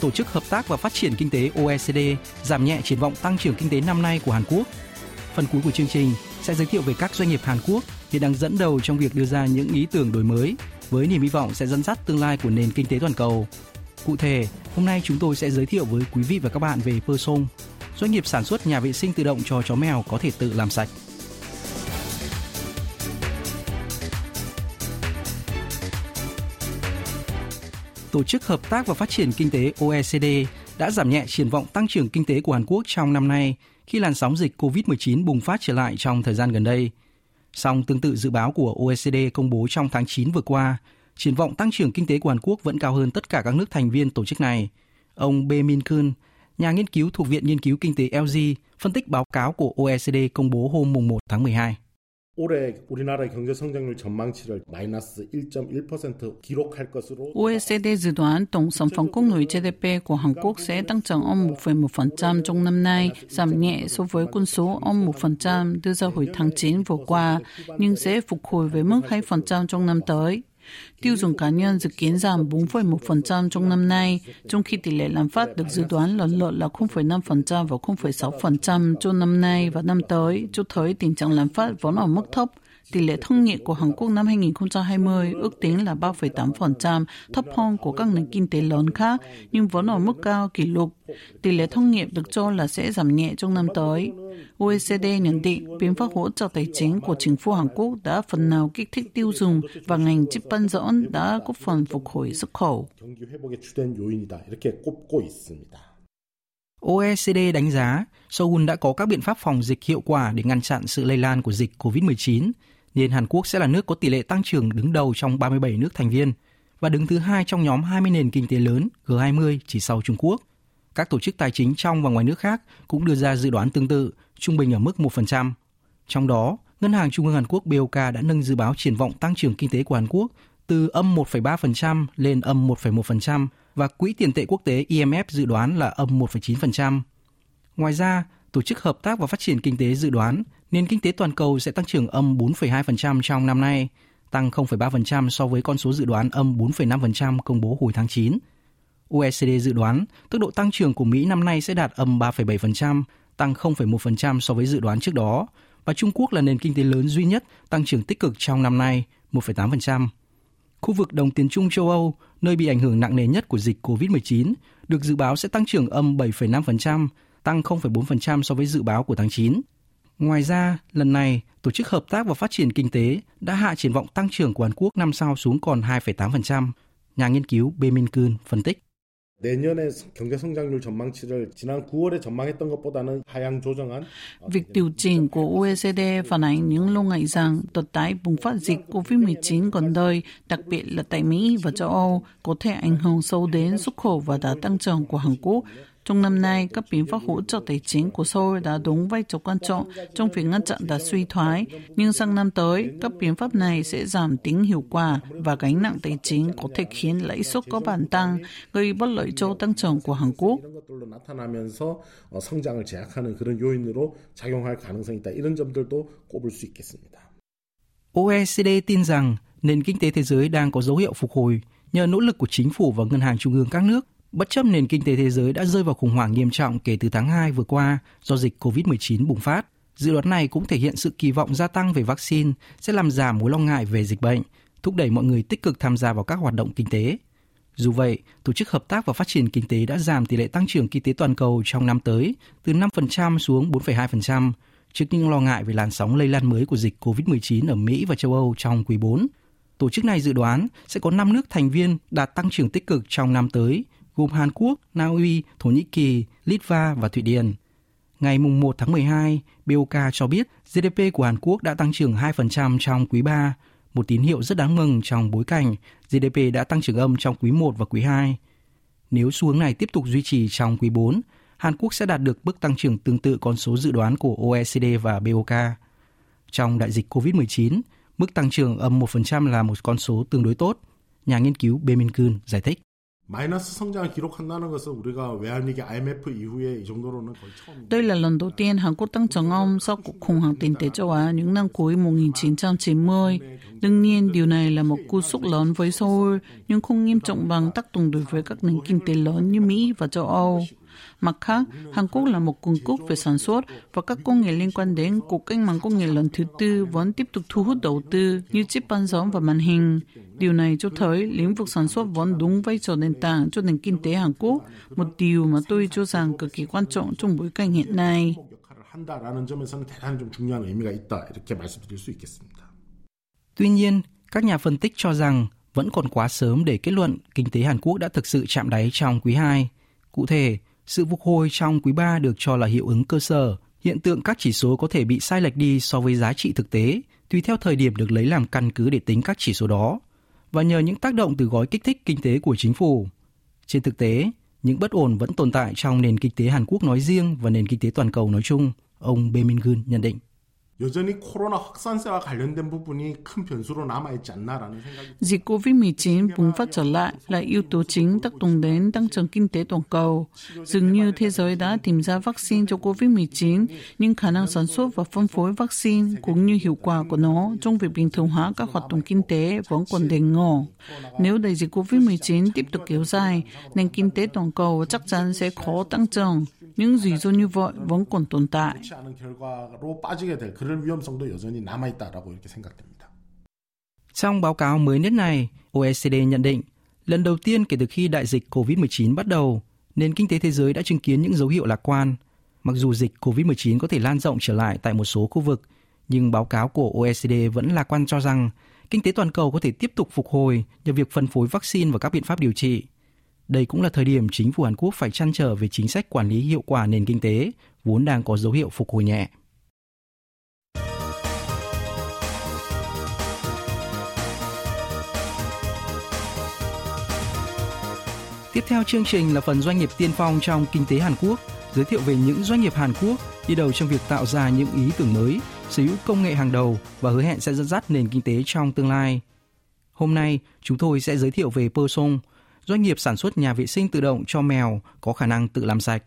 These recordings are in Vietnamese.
Tổ chức Hợp tác và Phát triển Kinh tế OECD giảm nhẹ triển vọng tăng trưởng kinh tế năm nay của Hàn Quốc. Phần cuối của chương trình sẽ giới thiệu về các doanh nghiệp Hàn Quốc hiện đang dẫn đầu trong việc đưa ra những ý tưởng đổi mới với niềm hy vọng sẽ dẫn dắt tương lai của nền kinh tế toàn cầu. Cụ thể, hôm nay chúng tôi sẽ giới thiệu với quý vị và các bạn về Persong, doanh nghiệp sản xuất nhà vệ sinh tự động cho chó mèo có thể tự làm sạch. Tổ chức Hợp tác và Phát triển Kinh tế OECD đã giảm nhẹ triển vọng tăng trưởng kinh tế của Hàn Quốc trong năm nay khi làn sóng dịch COVID-19 bùng phát trở lại trong thời gian gần đây. Song tương tự dự báo của OECD công bố trong tháng 9 vừa qua, triển vọng tăng trưởng kinh tế của Hàn Quốc vẫn cao hơn tất cả các nước thành viên tổ chức này. Ông Bae Min Kun, nhà nghiên cứu thuộc Viện Nghiên cứu Kinh tế LG, phân tích báo cáo của OECD công bố hôm 1 tháng 12. 올해 우리나라 경제 성장률 전망치를 마이너스 1.1% 기록할 것으로 OECD dự đoán tổng sản phẩm quốc nội GDP của Hàn Quốc sẽ tăng trưởng âm 1,1% trong năm nay, giảm nhẹ so với con số âm 1% đưa ra hồi tháng 9 vừa qua, nhưng sẽ phục hồi với mức 2% trong năm tới. Tiêu dùng cá nhân dự kiến giảm 4,1% trong năm nay, trong khi tỷ lệ lạm phát được dự đoán lần lượt là 0,5% và 0,6% cho năm nay và năm tới, cho thấy tình trạng lạm phát vẫn ở mức thấp Tỷ lệ thất nghiệp của Hàn Quốc năm 2020 ước tính là 3,8%, thấp hơn của các nền kinh tế lớn khác, nhưng vẫn ở mức cao kỷ lục. Tỷ lệ thất nghiệp được cho là sẽ giảm nhẹ trong năm tới. OECD nhận định biện pháp hỗ trợ tài chính của chính phủ Hàn Quốc đã phần nào kích thích tiêu dùng và ngành chip bán dẫn đã góp phần phục hồi xuất khẩu. OECD đánh giá Seoul đã có các biện pháp phòng dịch hiệu quả để ngăn chặn sự lây lan của dịch COVID-19 nên Hàn Quốc sẽ là nước có tỷ lệ tăng trưởng đứng đầu trong 37 nước thành viên và đứng thứ hai trong nhóm 20 nền kinh tế lớn G20 chỉ sau Trung Quốc. Các tổ chức tài chính trong và ngoài nước khác cũng đưa ra dự đoán tương tự, trung bình ở mức 1%. Trong đó, Ngân hàng Trung ương Hàn Quốc BOK đã nâng dự báo triển vọng tăng trưởng kinh tế của Hàn Quốc từ âm 1,3% lên âm 1,1% và Quỹ tiền tệ quốc tế IMF dự đoán là âm 1,9%. Ngoài ra, Tổ chức Hợp tác và Phát triển Kinh tế dự đoán nền kinh tế toàn cầu sẽ tăng trưởng âm 4,2% trong năm nay, tăng 0,3% so với con số dự đoán âm 4,5% công bố hồi tháng 9. OECD dự đoán tốc độ tăng trưởng của Mỹ năm nay sẽ đạt âm 3,7%, tăng 0,1% so với dự đoán trước đó, và Trung Quốc là nền kinh tế lớn duy nhất tăng trưởng tích cực trong năm nay, 1,8%. Khu vực đồng tiền Trung châu Âu, nơi bị ảnh hưởng nặng nề nhất của dịch COVID-19, được dự báo sẽ tăng trưởng âm 7,5%, tăng 0,4% so với dự báo của tháng 9. Ngoài ra, lần này, Tổ chức Hợp tác và Phát triển Kinh tế đã hạ triển vọng tăng trưởng của Hàn Quốc năm sau xuống còn 2,8%. Nhà nghiên cứu Bae Min Kun phân tích. Việc điều chỉnh của OECD phản ánh những lo ngại rằng đợt tái bùng phát dịch COVID-19 gần đây, đặc biệt là tại Mỹ và châu Âu, có thể ảnh hưởng sâu đến xuất khẩu và đà tăng trưởng của Hàn Quốc trong năm nay, các biện pháp hỗ trợ tài chính của Seoul đã đóng vai trò quan trọng trong việc ngăn chặn đà suy thoái, nhưng sang năm tới, các biện pháp này sẽ giảm tính hiệu quả và gánh nặng tài chính có thể khiến lãi suất có bản tăng, gây bất lợi cho tăng trưởng của Hàn Quốc. OECD tin rằng nền kinh tế thế giới đang có dấu hiệu phục hồi nhờ nỗ lực của chính phủ và ngân hàng trung ương các nước Bất chấp nền kinh tế thế giới đã rơi vào khủng hoảng nghiêm trọng kể từ tháng 2 vừa qua do dịch COVID-19 bùng phát, dự đoán này cũng thể hiện sự kỳ vọng gia tăng về vaccine sẽ làm giảm mối lo ngại về dịch bệnh, thúc đẩy mọi người tích cực tham gia vào các hoạt động kinh tế. Dù vậy, Tổ chức Hợp tác và Phát triển Kinh tế đã giảm tỷ lệ tăng trưởng kinh tế toàn cầu trong năm tới từ 5% xuống 4,2% trước những lo ngại về làn sóng lây lan mới của dịch COVID-19 ở Mỹ và châu Âu trong quý 4. Tổ chức này dự đoán sẽ có 5 nước thành viên đạt tăng trưởng tích cực trong năm tới, gồm Hàn Quốc, Na Uy, Thổ Nhĩ Kỳ, Litva và Thụy Điển. Ngày 1 tháng 12, BOK cho biết GDP của Hàn Quốc đã tăng trưởng 2% trong quý 3, một tín hiệu rất đáng mừng trong bối cảnh GDP đã tăng trưởng âm trong quý 1 và quý 2. Nếu xu hướng này tiếp tục duy trì trong quý 4, Hàn Quốc sẽ đạt được mức tăng trưởng tương tự con số dự đoán của OECD và BOK. Trong đại dịch COVID-19, mức tăng trưởng âm 1% là một con số tương đối tốt, nhà nghiên cứu Bemin Kun giải thích. Đây là lần đầu tiên Hàn Quốc tăng trưởng âm sau cuộc khủng hoảng kinh tế châu Á những năm cuối 1990. Đương nhiên, điều này là một cú sốc lớn với Seoul, nhưng không nghiêm trọng bằng tác động đối với các nền kinh tế lớn như Mỹ và châu Âu. Mặt khác, Hàn Quốc là một cường quốc về sản xuất và các công nghệ liên quan đến cuộc cách mạng công nghệ lần thứ tư vẫn tiếp tục thu hút đầu tư như chip bán dẫn và màn hình. Điều này cho thấy lĩnh vực sản xuất vẫn đúng vai trò nền tảng cho nền kinh tế Hàn Quốc, một điều mà tôi cho rằng cực kỳ quan trọng trong bối cảnh hiện nay. Tuy nhiên, các nhà phân tích cho rằng vẫn còn quá sớm để kết luận kinh tế Hàn Quốc đã thực sự chạm đáy trong quý 2. Cụ thể, sự phục hồi trong quý 3 được cho là hiệu ứng cơ sở. Hiện tượng các chỉ số có thể bị sai lệch đi so với giá trị thực tế, tùy theo thời điểm được lấy làm căn cứ để tính các chỉ số đó, và nhờ những tác động từ gói kích thích kinh tế của chính phủ. Trên thực tế, những bất ổn vẫn tồn tại trong nền kinh tế Hàn Quốc nói riêng và nền kinh tế toàn cầu nói chung, ông Bae Min Gun nhận định. 여전히 코로나 확산세와 관련된 부분이 큰 변수로 남아있지 않나라는 생각이 Dịch COVID-19 bùng phát trở lại là yếu tố chính tác động đến tăng trưởng kinh tế toàn cầu. Dường như thế giới đã tìm ra vaccine cho COVID-19, nhưng khả năng sản xuất và phân phối vaccine cũng như hiệu quả của nó trong việc bình thường hóa các hoạt động kinh tế vẫn còn đền ngỏ. Nếu đại dịch COVID-19 tiếp tục kéo dài, nền kinh tế toàn cầu chắc chắn sẽ khó tăng trưởng. những rủi ro như vậy vẫn còn tồn tại. Trong báo cáo mới nhất này, OECD nhận định, lần đầu tiên kể từ khi đại dịch COVID-19 bắt đầu, nền kinh tế thế giới đã chứng kiến những dấu hiệu lạc quan. Mặc dù dịch COVID-19 có thể lan rộng trở lại tại một số khu vực, nhưng báo cáo của OECD vẫn lạc quan cho rằng kinh tế toàn cầu có thể tiếp tục phục hồi nhờ việc phân phối vaccine và các biện pháp điều trị. Đây cũng là thời điểm chính phủ Hàn Quốc phải chăn trở về chính sách quản lý hiệu quả nền kinh tế, vốn đang có dấu hiệu phục hồi nhẹ. Tiếp theo chương trình là phần doanh nghiệp tiên phong trong kinh tế Hàn Quốc, giới thiệu về những doanh nghiệp Hàn Quốc đi đầu trong việc tạo ra những ý tưởng mới, sở hữu công nghệ hàng đầu và hứa hẹn sẽ dẫn dắt nền kinh tế trong tương lai. Hôm nay, chúng tôi sẽ giới thiệu về Persong, doanh nghiệp sản xuất nhà vệ sinh tự động cho mèo có khả năng tự làm sạch.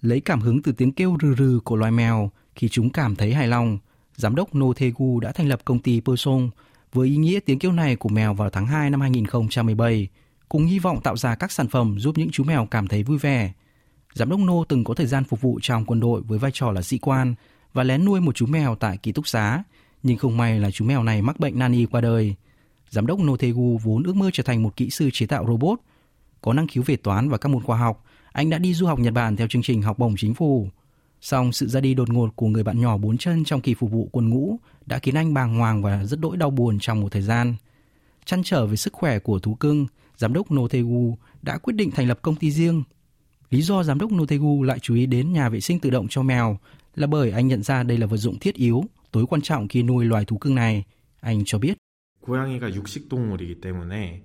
Lấy cảm hứng từ tiếng kêu rừ rừ của loài mèo khi chúng cảm thấy hài lòng, giám đốc No Thegu đã thành lập công ty Persong với ý nghĩa tiếng kêu này của mèo vào tháng 2 năm 2017, cùng hy vọng tạo ra các sản phẩm giúp những chú mèo cảm thấy vui vẻ. Giám đốc Nô từng có thời gian phục vụ trong quân đội với vai trò là sĩ quan và lén nuôi một chú mèo tại ký túc xá, nhưng không may là chú mèo này mắc bệnh nan y qua đời. Giám đốc Notegu vốn ước mơ trở thành một kỹ sư chế tạo robot. Có năng khiếu về toán và các môn khoa học, anh đã đi du học Nhật Bản theo chương trình học bổng chính phủ. Song sự ra đi đột ngột của người bạn nhỏ bốn chân trong kỳ phục vụ quân ngũ đã khiến anh bàng hoàng và rất đỗi đau buồn trong một thời gian. Chăn trở về sức khỏe của thú cưng, giám đốc Notegu đã quyết định thành lập công ty riêng. Lý do giám đốc Notegu lại chú ý đến nhà vệ sinh tự động cho mèo là bởi anh nhận ra đây là vật dụng thiết yếu, tối quan trọng khi nuôi loài thú cưng này. Anh cho biết. 고양이가 육식 동물이기 때문에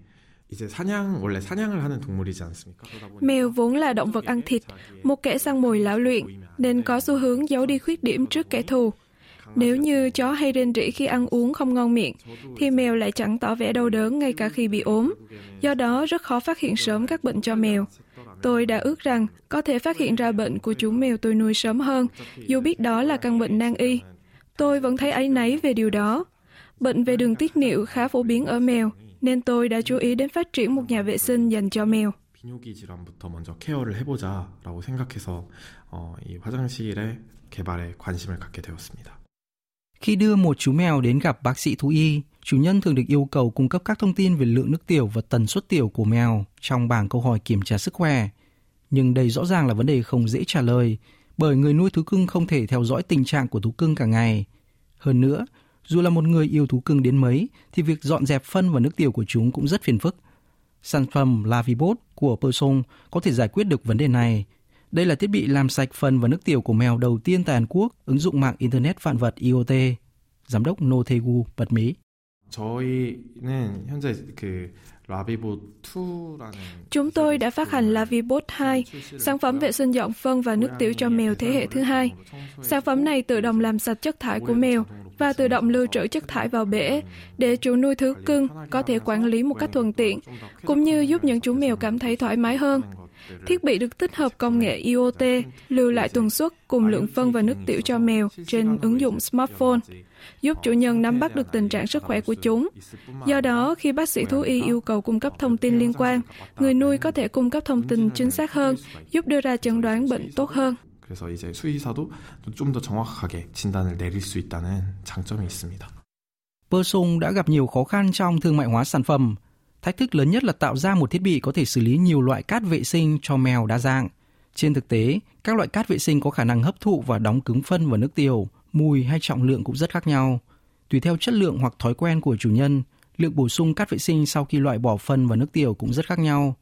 이제 사냥 원래 사냥을 하는 동물이지 않습니까? Mèo vốn là động vật ăn thịt, một kẻ săn mồi lão luyện, nên có xu hướng giấu đi khuyết điểm trước kẻ thù. Nếu như chó hay rên rỉ khi ăn uống không ngon miệng, thì mèo lại chẳng tỏ vẻ đau đớn ngay cả khi bị ốm. Do đó rất khó phát hiện sớm các bệnh cho mèo. Tôi đã ước rằng có thể phát hiện ra bệnh của chú mèo tôi nuôi sớm hơn, dù biết đó là căn bệnh nan y. Tôi vẫn thấy áy náy về điều đó. Bệnh về đường tiết niệu khá phổ biến ở mèo, nên tôi đã chú ý đến phát triển một nhà vệ sinh dành cho mèo. 비뇨기 질환부터 먼저 케어를 해보자라고 생각해서 어, 이 화장실의 개발에 관심을 갖게 되었습니다. Khi đưa một chú mèo đến gặp bác sĩ thú y, chủ nhân thường được yêu cầu cung cấp các thông tin về lượng nước tiểu và tần suất tiểu của mèo trong bảng câu hỏi kiểm tra sức khỏe. Nhưng đây rõ ràng là vấn đề không dễ trả lời, bởi người nuôi thú cưng không thể theo dõi tình trạng của thú cưng cả ngày. Hơn nữa, dù là một người yêu thú cưng đến mấy, thì việc dọn dẹp phân và nước tiểu của chúng cũng rất phiền phức. Sản phẩm Lavibot của Person có thể giải quyết được vấn đề này. Đây là thiết bị làm sạch phân và nước tiểu của mèo đầu tiên tại Hàn Quốc ứng dụng mạng Internet vạn vật IoT. Giám đốc Notegu bật mí. 저희는 현재 그 Chúng tôi đã phát hành Lavibot 2, sản phẩm vệ sinh dọn phân và nước tiểu cho mèo thế hệ thứ hai. Sản phẩm này tự động làm sạch chất thải của mèo và tự động lưu trữ chất thải vào bể để chủ nuôi thú cưng có thể quản lý một cách thuận tiện, cũng như giúp những chú mèo cảm thấy thoải mái hơn. Thiết bị được tích hợp công nghệ IoT, lưu lại tuần suất cùng lượng phân và nước tiểu cho mèo trên ứng dụng smartphone, giúp chủ nhân nắm bắt được tình trạng sức khỏe của chúng. Do đó, khi bác sĩ thú y yêu cầu cung cấp thông tin liên quan, người nuôi có thể cung cấp thông tin chính xác hơn, giúp đưa ra chẩn đoán bệnh tốt hơn. 그래서 이제 수의사도 좀 더 정확하게 진단을 내릴 수 있다는 장점이 있습니다. Persung đã gặp nhiều khó khăn trong thương mại hóa sản phẩm. Thách thức lớn nhất là tạo ra một thiết bị có thể xử lý nhiều loại cát vệ sinh cho mèo đa dạng. Trên thực tế, các loại cát vệ sinh có khả năng hấp thụ và đóng cứng phân vào nước tiểu, mùi hay trọng lượng cũng rất khác nhau. Tùy theo chất lượng hoặc thói quen của chủ nhân, lượng bổ sung cát vệ sinh sau khi loại bỏ phân và nước tiểu cũng rất khác nhau.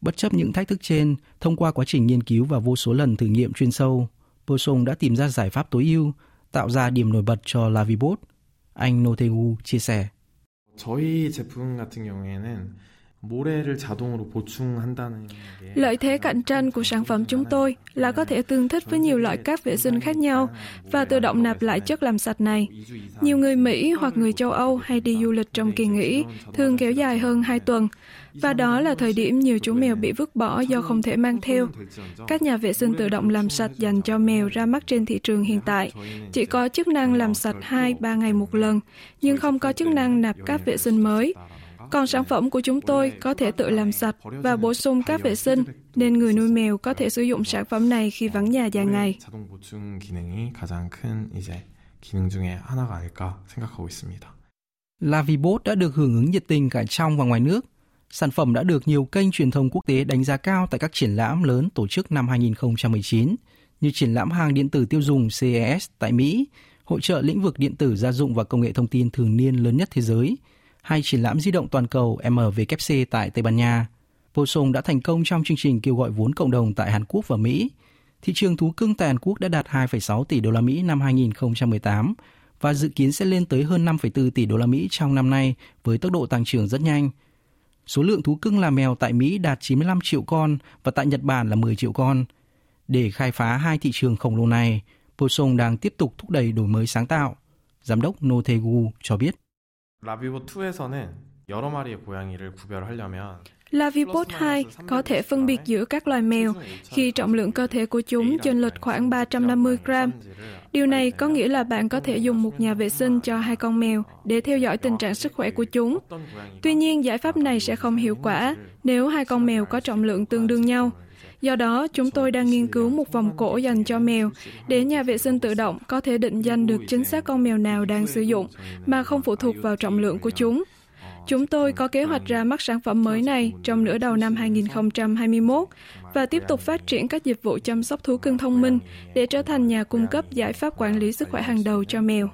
Bất chấp những thách thức trên, thông qua quá trình nghiên cứu và vô số lần thử nghiệm chuyên sâu, Persung đã tìm ra giải pháp tối ưu, tạo ra điểm nổi bật cho Lavibot. Anh Notegu chia sẻ. 저희 제품 같은 경우에는 Lợi thế cạnh tranh của sản phẩm chúng tôi là có thể tương thích với nhiều loại cát vệ sinh khác nhau và tự động nạp lại chất làm sạch này. Nhiều người Mỹ hoặc người châu Âu hay đi du lịch trong kỳ nghỉ thường kéo dài hơn 2 tuần, và đó là thời điểm nhiều chú mèo bị vứt bỏ do không thể mang theo. Các nhà vệ sinh tự động làm sạch dành cho mèo ra mắt trên thị trường hiện tại chỉ có chức năng làm sạch 2-3 ngày một lần, nhưng không có chức năng nạp cát vệ sinh mới. Còn sản phẩm của chúng tôi có thể tự làm sạch và bổ sung các vệ sinh, nên người nuôi mèo có thể sử dụng sản phẩm này khi vắng nhà dài ngày. Lavibot đã được hưởng ứng nhiệt tình cả trong và ngoài nước. Sản phẩm đã được nhiều kênh truyền thông quốc tế đánh giá cao tại các triển lãm lớn tổ chức năm 2019 như triển lãm hàng điện tử tiêu dùng CES tại Mỹ, hội trợ lĩnh vực điện tử gia dụng và công nghệ thông tin thường niên lớn nhất thế giới, hay triển lãm di động toàn cầu MWC tại Tây Ban Nha. Posong đã thành công trong chương trình kêu gọi vốn cộng đồng tại Hàn Quốc và Mỹ. Thị trường thú cưng tại Hàn Quốc đã đạt 2,6 tỷ đô la Mỹ năm 2018 và dự kiến sẽ lên tới hơn 5,4 tỷ đô la Mỹ trong năm nay với tốc độ tăng trưởng rất nhanh. Số lượng thú cưng là mèo tại Mỹ đạt 95 triệu con và tại Nhật Bản là 10 triệu con. Để khai phá hai thị trường khổng lồ này, Posong đang tiếp tục thúc đẩy đổi mới sáng tạo. Giám đốc Notegu cho biết. 라비보 2에서는 여러 마리의 고양이를 구별하려면 Lavibot 2 có thể phân biệt giữa các loài mèo khi trọng lượng cơ thể của chúng chênh lệch khoảng 350 gram. Điều này có nghĩa là bạn có thể dùng một nhà vệ sinh cho hai con mèo để theo dõi tình trạng sức khỏe của chúng. Tuy nhiên, giải pháp này sẽ không hiệu quả nếu hai con mèo có trọng lượng tương đương nhau. Do đó, chúng tôi đang nghiên cứu một vòng cổ dành cho mèo để nhà vệ sinh tự động có thể định danh được chính xác con mèo nào đang sử dụng mà không phụ thuộc vào trọng lượng của chúng. Chúng tôi có kế hoạch ra mắt sản phẩm mới này trong nửa đầu năm 2021 và tiếp tục phát triển các dịch vụ chăm sóc thú cưng thông minh để trở thành nhà cung cấp giải pháp quản lý sức khỏe hàng đầu cho mèo.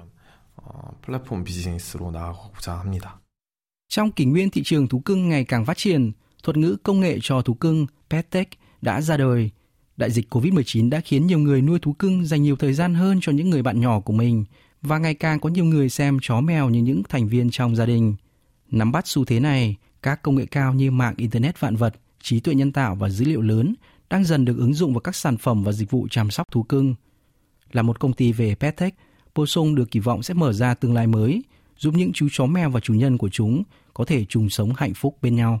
Trong kỷ nguyên thị trường thú cưng ngày càng phát triển, thuật ngữ công nghệ cho thú cưng PetTech đã ra đời. Đại dịch COVID-19 đã khiến nhiều người nuôi thú cưng dành nhiều thời gian hơn cho những người bạn nhỏ của mình và ngày càng có nhiều người xem chó mèo như những thành viên trong gia đình. Nắm bắt xu thế này, các công nghệ cao như mạng Internet vạn vật, trí tuệ nhân tạo và dữ liệu lớn đang dần được ứng dụng vào các sản phẩm và dịch vụ chăm sóc thú cưng. Là một công ty về PetTech, Posung được kỳ vọng sẽ mở ra tương lai mới, giúp những chú chó mèo và chủ nhân của chúng có thể chung sống hạnh phúc bên nhau.